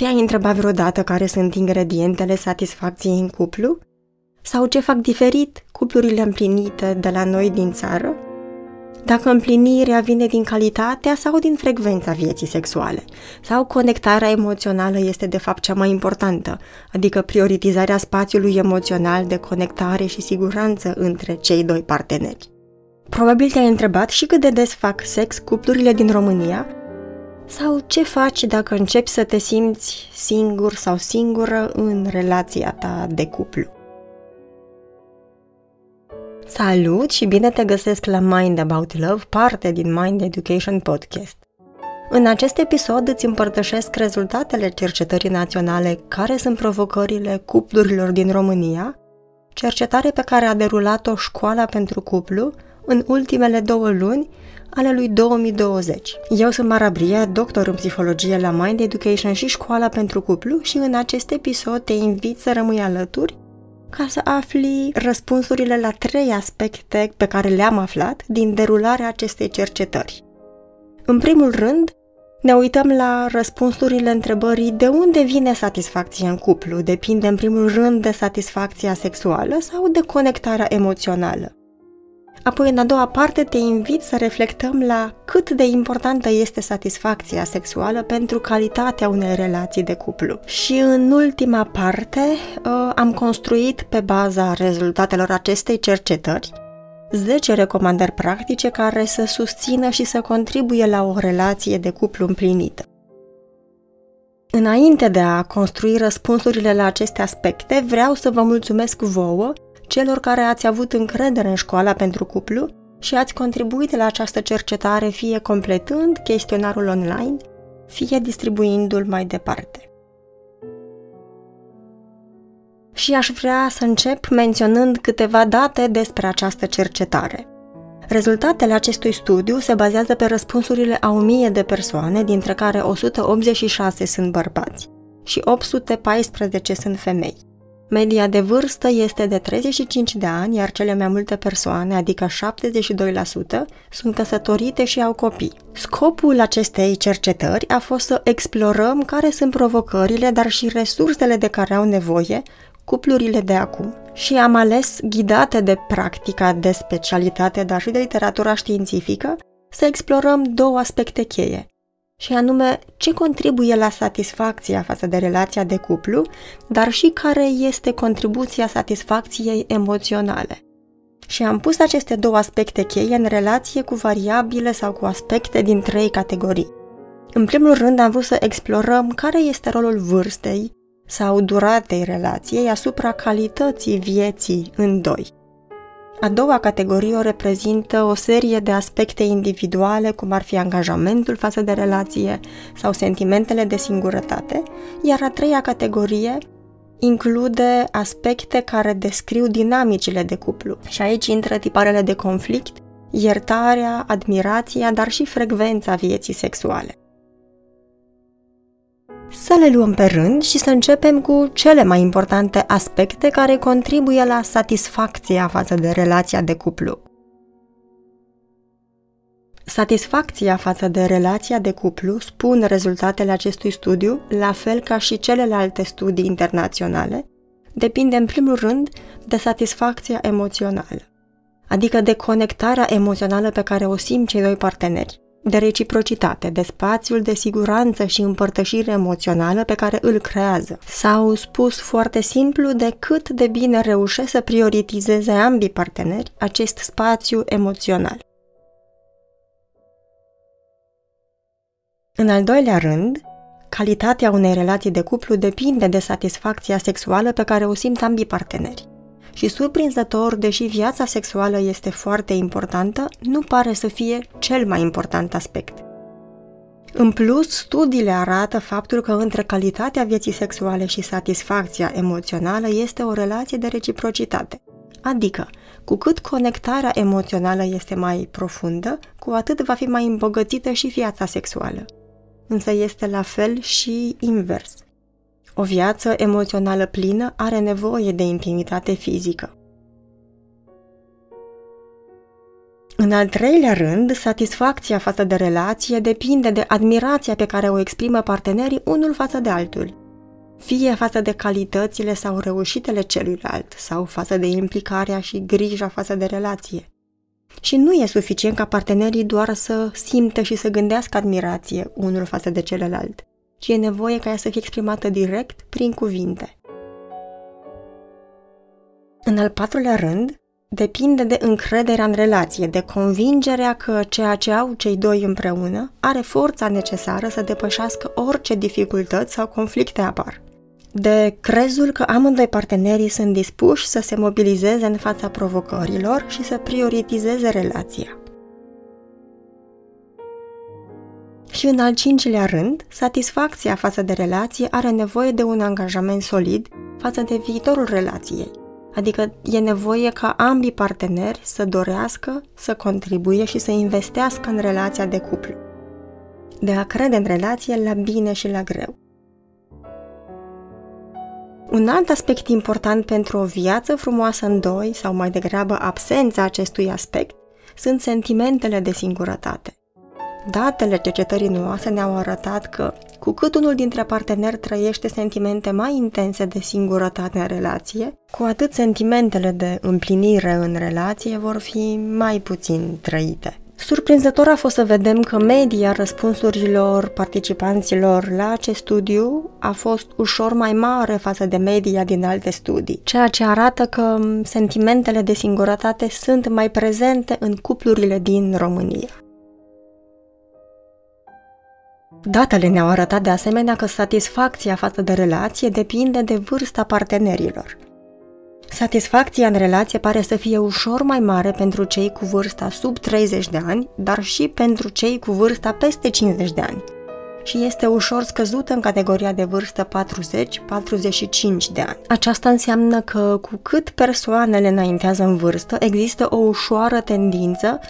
Te-ai întrebat vreodată care sunt ingredientele satisfacției în cuplu? Sau ce fac diferit cuplurile împlinite de la noi din țară? Dacă împlinirea vine din calitatea sau din frecvența vieții sexuale, sau conectarea emoțională este de fapt cea mai importantă, adică prioritizarea spațiului emoțional de conectare și siguranță între cei doi parteneri. Probabil te-ai întrebat și cât de des fac sex cuplurile din România sau ce faci dacă începi să te simți singur sau singură în relația ta de cuplu. Salut și bine te găsesc la Mind About Love, parte din Mind Education Podcast. În acest episod îți împărtășesc rezultatele cercetării naționale care sunt provocările cuplurilor din România, cercetare pe care a derulat-o Școala pentru Cuplu în ultimele două luni ale lui 2020. Eu sunt Mara Bria, doctor în psihologie la Mind Education și Școala pentru Cuplu și în acest episod te invit să rămâi alături ca să afli răspunsurile la trei aspecte pe care le-am aflat din derularea acestei cercetări. În primul rând, ne uităm la răspunsurile întrebării de unde vine satisfacția în cuplu, depinde în primul rând de satisfacția sexuală sau de conectarea emoțională. Apoi, în a doua parte, te invit să reflectăm la cât de importantă este satisfacția sexuală pentru calitatea unei relații de cuplu. Și în ultima parte, uh, am construit pe baza rezultatelor acestei cercetări 10 recomandări practice care să susțină și să contribuie la o relație de cuplu împlinită. Înainte de a construi răspunsurile la aceste aspecte, vreau să vă mulțumesc vouă celor care ați avut încredere în școala pentru cuplu și ați contribuit la această cercetare fie completând chestionarul online, fie distribuindu-l mai departe. Și aș vrea să încep menționând câteva date despre această cercetare. Rezultatele acestui studiu se bazează pe răspunsurile a 1000 de persoane, dintre care 186 sunt bărbați și 814 sunt femei. Media de vârstă este de 35 de ani, iar cele mai multe persoane, adică 72%, sunt căsătorite și au copii. Scopul acestei cercetări a fost să explorăm care sunt provocările, dar și resursele de care au nevoie cuplurile de acum. Și am ales, ghidate de practica de specialitate, dar și de literatura științifică, să explorăm două aspecte cheie și anume ce contribuie la satisfacția față de relația de cuplu, dar și care este contribuția satisfacției emoționale. Și am pus aceste două aspecte cheie în relație cu variabile sau cu aspecte din trei categorii. În primul rând am vrut să explorăm care este rolul vârstei sau duratei relației asupra calității vieții în doi. A doua categorie o reprezintă o serie de aspecte individuale, cum ar fi angajamentul față de relație sau sentimentele de singurătate, iar a treia categorie include aspecte care descriu dinamicile de cuplu. Și aici intră tiparele de conflict, iertarea, admirația, dar și frecvența vieții sexuale să le luăm pe rând și să începem cu cele mai importante aspecte care contribuie la satisfacția față de relația de cuplu. Satisfacția față de relația de cuplu, spun rezultatele acestui studiu, la fel ca și celelalte studii internaționale, depinde în primul rând de satisfacția emoțională, adică de conectarea emoțională pe care o simt cei doi parteneri de reciprocitate, de spațiul de siguranță și împărtășire emoțională pe care îl creează. Sau spus foarte simplu de cât de bine reușesc să prioritizeze ambii parteneri acest spațiu emoțional. În al doilea rând, calitatea unei relații de cuplu depinde de satisfacția sexuală pe care o simt ambii parteneri și surprinzător, deși viața sexuală este foarte importantă, nu pare să fie cel mai important aspect. În plus, studiile arată faptul că între calitatea vieții sexuale și satisfacția emoțională este o relație de reciprocitate. Adică, cu cât conectarea emoțională este mai profundă, cu atât va fi mai îmbogățită și viața sexuală. Însă este la fel și invers – o viață emoțională plină are nevoie de intimitate fizică. În al treilea rând, satisfacția față de relație depinde de admirația pe care o exprimă partenerii unul față de altul, fie față de calitățile sau reușitele celuilalt, sau față de implicarea și grija față de relație. Și nu e suficient ca partenerii doar să simtă și să gândească admirație unul față de celălalt, ci e nevoie ca ea să fie exprimată direct prin cuvinte. În al patrulea rând, depinde de încrederea în relație, de convingerea că ceea ce au cei doi împreună are forța necesară să depășească orice dificultăți sau conflicte apar. De crezul că amândoi partenerii sunt dispuși să se mobilizeze în fața provocărilor și să prioritizeze relația. Și în al cincilea rând, satisfacția față de relație are nevoie de un angajament solid față de viitorul relației. Adică e nevoie ca ambii parteneri să dorească, să contribuie și să investească în relația de cuplu. De a crede în relație la bine și la greu. Un alt aspect important pentru o viață frumoasă în doi, sau mai degrabă absența acestui aspect, sunt sentimentele de singurătate. Datele cercetării noastre ne-au arătat că, cu cât unul dintre parteneri trăiește sentimente mai intense de singurătate în relație, cu atât sentimentele de împlinire în relație vor fi mai puțin trăite. Surprinzător a fost să vedem că media răspunsurilor participanților la acest studiu a fost ușor mai mare față de media din alte studii, ceea ce arată că sentimentele de singurătate sunt mai prezente în cuplurile din România. Datele ne-au arătat de asemenea că satisfacția față de relație depinde de vârsta partenerilor. Satisfacția în relație pare să fie ușor mai mare pentru cei cu vârsta sub 30 de ani, dar și pentru cei cu vârsta peste 50 de ani. Și este ușor scăzută în categoria de vârstă 40-45 de ani. Aceasta înseamnă că cu cât persoanele înaintează în vârstă, există o ușoară tendință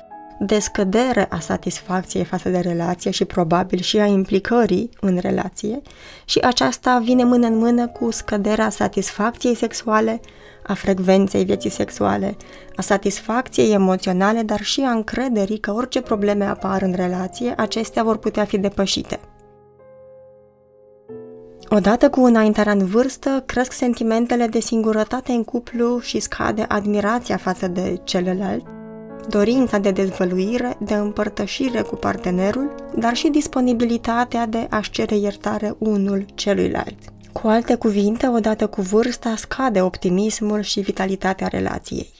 de scădere a satisfacției față de relație și probabil și a implicării în relație și aceasta vine mână în mână cu scăderea satisfacției sexuale, a frecvenței vieții sexuale, a satisfacției emoționale, dar și a încrederii că orice probleme apar în relație, acestea vor putea fi depășite. Odată cu înaintarea în vârstă, cresc sentimentele de singurătate în cuplu și scade admirația față de celălalt, dorința de dezvăluire, de împărtășire cu partenerul, dar și disponibilitatea de a-și cere iertare unul celuilalt. Cu alte cuvinte, odată cu vârsta, scade optimismul și vitalitatea relației.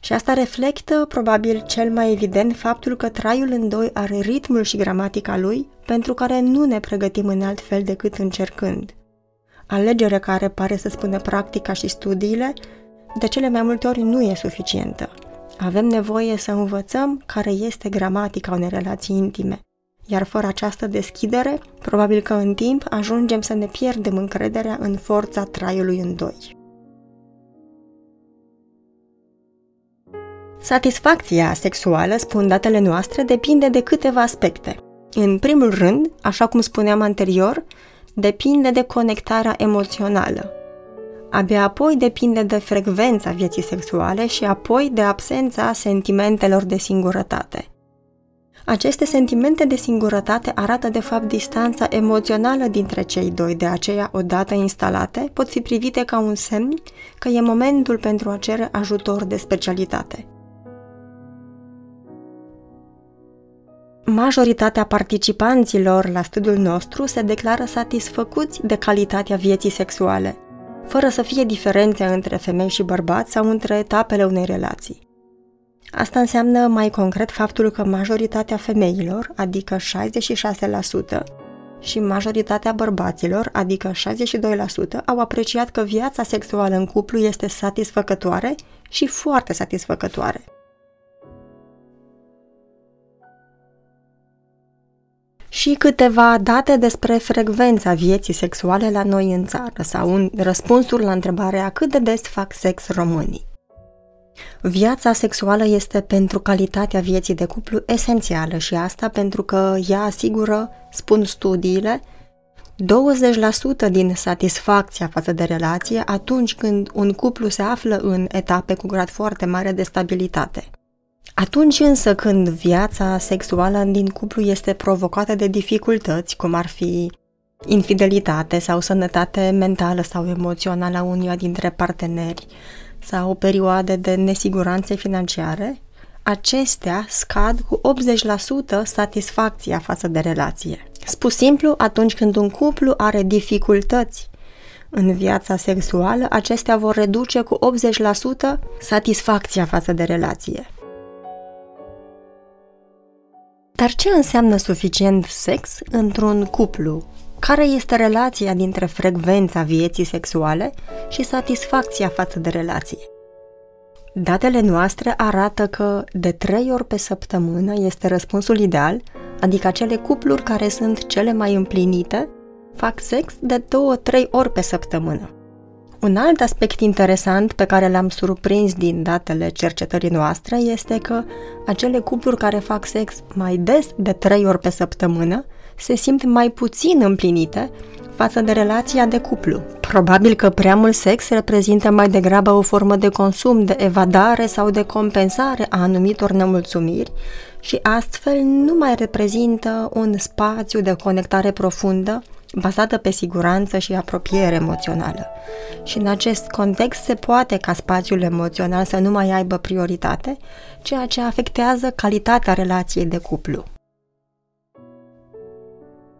Și asta reflectă, probabil cel mai evident, faptul că traiul în doi are ritmul și gramatica lui, pentru care nu ne pregătim în alt fel decât încercând. Alegere care pare să spună practica și studiile, de cele mai multe ori nu e suficientă. Avem nevoie să învățăm care este gramatica unei relații intime. Iar fără această deschidere, probabil că în timp ajungem să ne pierdem încrederea în forța traiului în doi. Satisfacția sexuală, spun datele noastre, depinde de câteva aspecte. În primul rând, așa cum spuneam anterior, depinde de conectarea emoțională, Abia apoi depinde de frecvența vieții sexuale și apoi de absența sentimentelor de singurătate. Aceste sentimente de singurătate arată de fapt distanța emoțională dintre cei doi, de aceea, odată instalate, pot fi privite ca un semn că e momentul pentru a cere ajutor de specialitate. Majoritatea participanților la studiul nostru se declară satisfăcuți de calitatea vieții sexuale – fără să fie diferențe între femei și bărbați sau între etapele unei relații. Asta înseamnă mai concret faptul că majoritatea femeilor, adică 66%, și majoritatea bărbaților, adică 62%, au apreciat că viața sexuală în cuplu este satisfăcătoare și foarte satisfăcătoare. Și câteva date despre frecvența vieții sexuale la noi în țară sau un răspunsul la întrebarea cât de des fac sex românii. Viața sexuală este pentru calitatea vieții de cuplu esențială și asta pentru că ea asigură, spun studiile, 20% din satisfacția față de relație atunci când un cuplu se află în etape cu grad foarte mare de stabilitate. Atunci însă când viața sexuală din cuplu este provocată de dificultăți, cum ar fi infidelitate sau sănătate mentală sau emoțională a unuia dintre parteneri sau perioade de nesiguranțe financiare, acestea scad cu 80% satisfacția față de relație. Spus simplu, atunci când un cuplu are dificultăți în viața sexuală, acestea vor reduce cu 80% satisfacția față de relație. Dar ce înseamnă suficient sex într-un cuplu? Care este relația dintre frecvența vieții sexuale și satisfacția față de relație? Datele noastre arată că de trei ori pe săptămână este răspunsul ideal, adică acele cupluri care sunt cele mai împlinite fac sex de două-trei ori pe săptămână. Un alt aspect interesant pe care l-am surprins din datele cercetării noastre este că acele cupluri care fac sex mai des de 3 ori pe săptămână se simt mai puțin împlinite față de relația de cuplu. Probabil că prea mult sex reprezintă mai degrabă o formă de consum, de evadare sau de compensare a anumitor nemulțumiri și astfel nu mai reprezintă un spațiu de conectare profundă bazată pe siguranță și apropiere emoțională. Și în acest context se poate ca spațiul emoțional să nu mai aibă prioritate, ceea ce afectează calitatea relației de cuplu.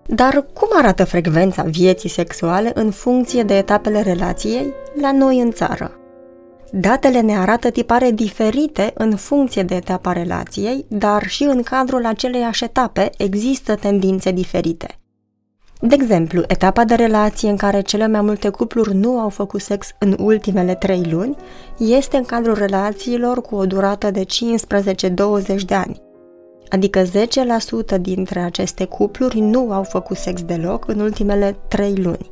Dar cum arată frecvența vieții sexuale în funcție de etapele relației la noi în țară? Datele ne arată tipare diferite în funcție de etapa relației, dar și în cadrul aceleiași etape există tendințe diferite. De exemplu, etapa de relație în care cele mai multe cupluri nu au făcut sex în ultimele trei luni este în cadrul relațiilor cu o durată de 15-20 de ani, adică 10% dintre aceste cupluri nu au făcut sex deloc în ultimele 3 luni.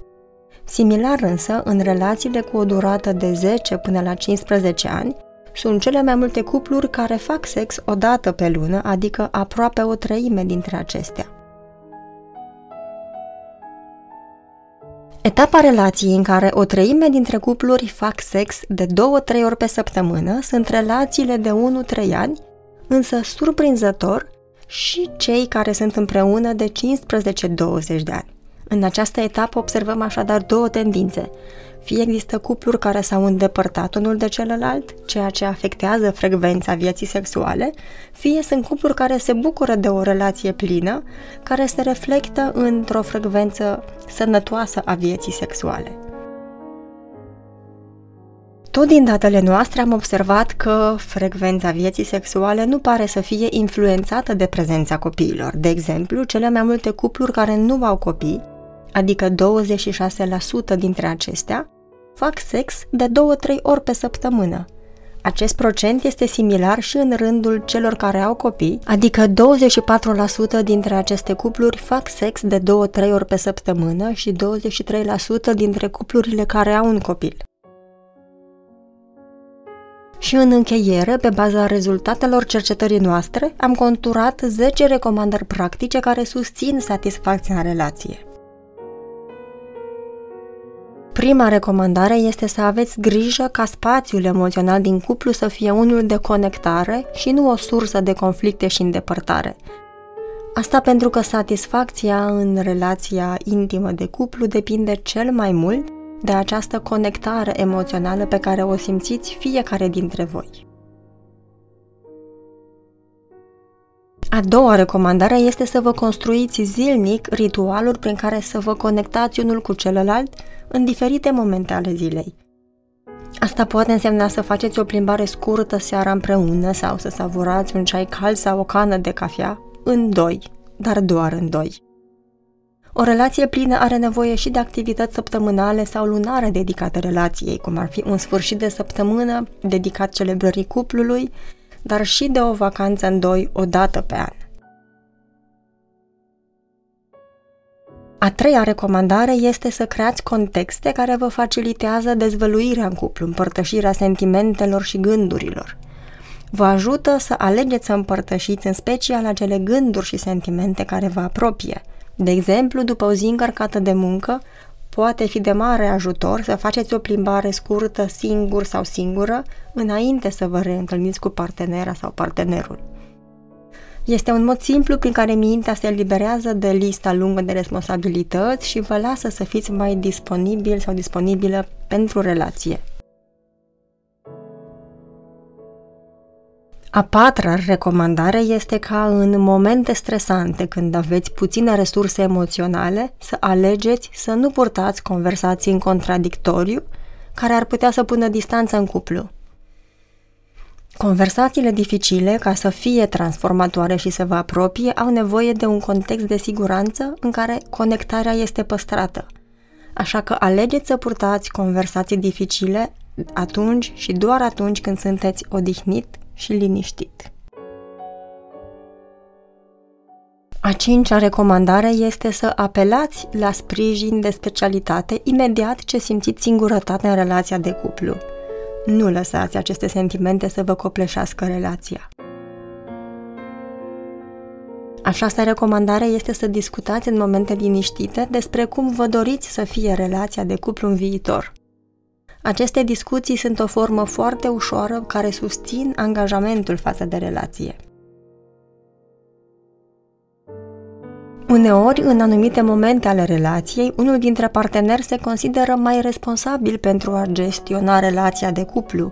Similar însă, în relațiile cu o durată de 10 până la 15 ani, sunt cele mai multe cupluri care fac sex o dată pe lună, adică aproape o treime dintre acestea. Etapa relației în care o treime dintre cupluri fac sex de 2-3 ori pe săptămână sunt relațiile de 1-3 ani, însă surprinzător și cei care sunt împreună de 15-20 de ani. În această etapă observăm așadar două tendințe. Fie există cupluri care s-au îndepărtat unul de celălalt, ceea ce afectează frecvența vieții sexuale, fie sunt cupluri care se bucură de o relație plină, care se reflectă într-o frecvență sănătoasă a vieții sexuale. Tot din datele noastre am observat că frecvența vieții sexuale nu pare să fie influențată de prezența copiilor. De exemplu, cele mai multe cupluri care nu au copii, adică 26% dintre acestea, fac sex de 2-3 ori pe săptămână. Acest procent este similar și în rândul celor care au copii, adică 24% dintre aceste cupluri fac sex de 2-3 ori pe săptămână și 23% dintre cuplurile care au un copil. Și în încheiere, pe baza rezultatelor cercetării noastre, am conturat 10 recomandări practice care susțin satisfacția în relație. Prima recomandare este să aveți grijă ca spațiul emoțional din cuplu să fie unul de conectare și nu o sursă de conflicte și îndepărtare. Asta pentru că satisfacția în relația intimă de cuplu depinde cel mai mult de această conectare emoțională pe care o simțiți fiecare dintre voi. A doua recomandare este să vă construiți zilnic ritualuri prin care să vă conectați unul cu celălalt în diferite momente ale zilei. Asta poate însemna să faceți o plimbare scurtă seara împreună sau să savurați un ceai cald sau o cană de cafea în doi, dar doar în doi. O relație plină are nevoie și de activități săptămânale sau lunare dedicate relației, cum ar fi un sfârșit de săptămână dedicat celebrării cuplului, dar și de o vacanță în doi o dată pe an. A treia recomandare este să creați contexte care vă facilitează dezvăluirea în cuplu, împărtășirea sentimentelor și gândurilor. Vă ajută să alegeți să împărtășiți în special acele gânduri și sentimente care vă apropie – de exemplu, după o zi încărcată de muncă, poate fi de mare ajutor să faceți o plimbare scurtă singur sau singură înainte să vă reîntâlniți cu partenera sau partenerul. Este un mod simplu prin care mintea se eliberează de lista lungă de responsabilități și vă lasă să fiți mai disponibil sau disponibilă pentru relație. A patra recomandare este ca în momente stresante, când aveți puține resurse emoționale, să alegeți să nu purtați conversații în contradictoriu care ar putea să pună distanță în cuplu. Conversațiile dificile, ca să fie transformatoare și să vă apropie, au nevoie de un context de siguranță în care conectarea este păstrată. Așa că alegeți să purtați conversații dificile atunci și doar atunci când sunteți odihnit și liniștit. A cincea recomandare este să apelați la sprijin de specialitate imediat ce simțiți singurătate în relația de cuplu. Nu lăsați aceste sentimente să vă copleșească relația. A șasea recomandare este să discutați în momente liniștite despre cum vă doriți să fie relația de cuplu în viitor. Aceste discuții sunt o formă foarte ușoară care susțin angajamentul față de relație. Uneori, în anumite momente ale relației, unul dintre parteneri se consideră mai responsabil pentru a gestiona relația de cuplu,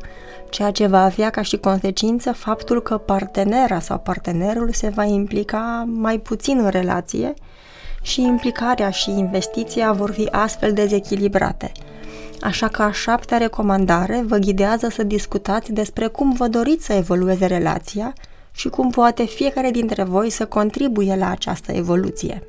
ceea ce va avea ca și consecință faptul că partenera sau partenerul se va implica mai puțin în relație și implicarea și investiția vor fi astfel dezechilibrate. Așa că a șaptea recomandare vă ghidează să discutați despre cum vă doriți să evolueze relația și cum poate fiecare dintre voi să contribuie la această evoluție.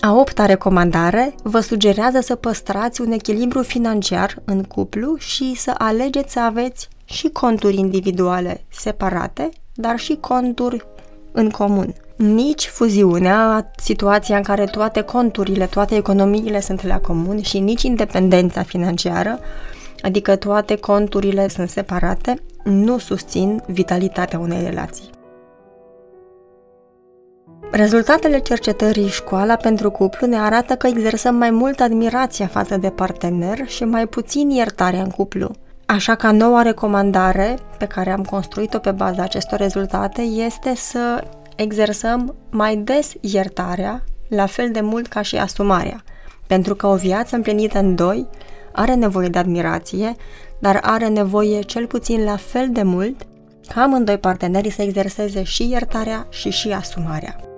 A opta recomandare vă sugerează să păstrați un echilibru financiar în cuplu și să alegeți să aveți și conturi individuale separate, dar și conturi în comun. Nici fuziunea, situația în care toate conturile, toate economiile sunt la comun și nici independența financiară adică toate conturile sunt separate, nu susțin vitalitatea unei relații. Rezultatele cercetării Școala pentru cuplu ne arată că exersăm mai mult admirația față de partener și mai puțin iertarea în cuplu. Așa că noua recomandare pe care am construit-o pe baza acestor rezultate este să exersăm mai des iertarea, la fel de mult ca și asumarea. Pentru că o viață împlinită în doi are nevoie de admirație, dar are nevoie cel puțin la fel de mult ca amândoi partenerii să exerseze și iertarea și și asumarea.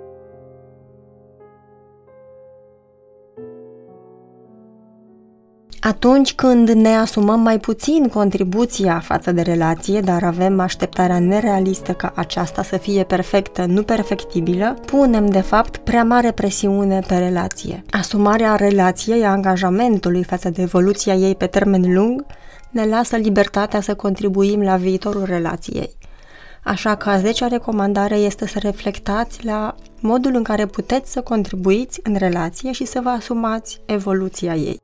Atunci când ne asumăm mai puțin contribuția față de relație, dar avem așteptarea nerealistă ca aceasta să fie perfectă, nu perfectibilă, punem de fapt prea mare presiune pe relație. Asumarea relației, a angajamentului față de evoluția ei pe termen lung, ne lasă libertatea să contribuim la viitorul relației. Așa că a 10 recomandare este să reflectați la modul în care puteți să contribuiți în relație și să vă asumați evoluția ei.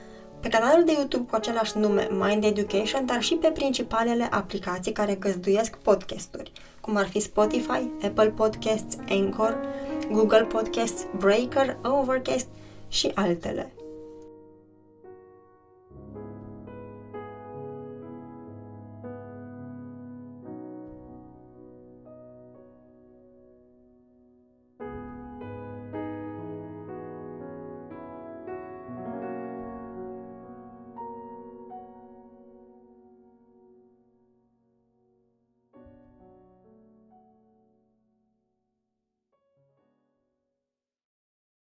pe canalul de YouTube cu același nume Mind Education, dar și pe principalele aplicații care găzduiesc podcasturi, cum ar fi Spotify, Apple Podcasts, Anchor, Google Podcasts, Breaker, Overcast și altele.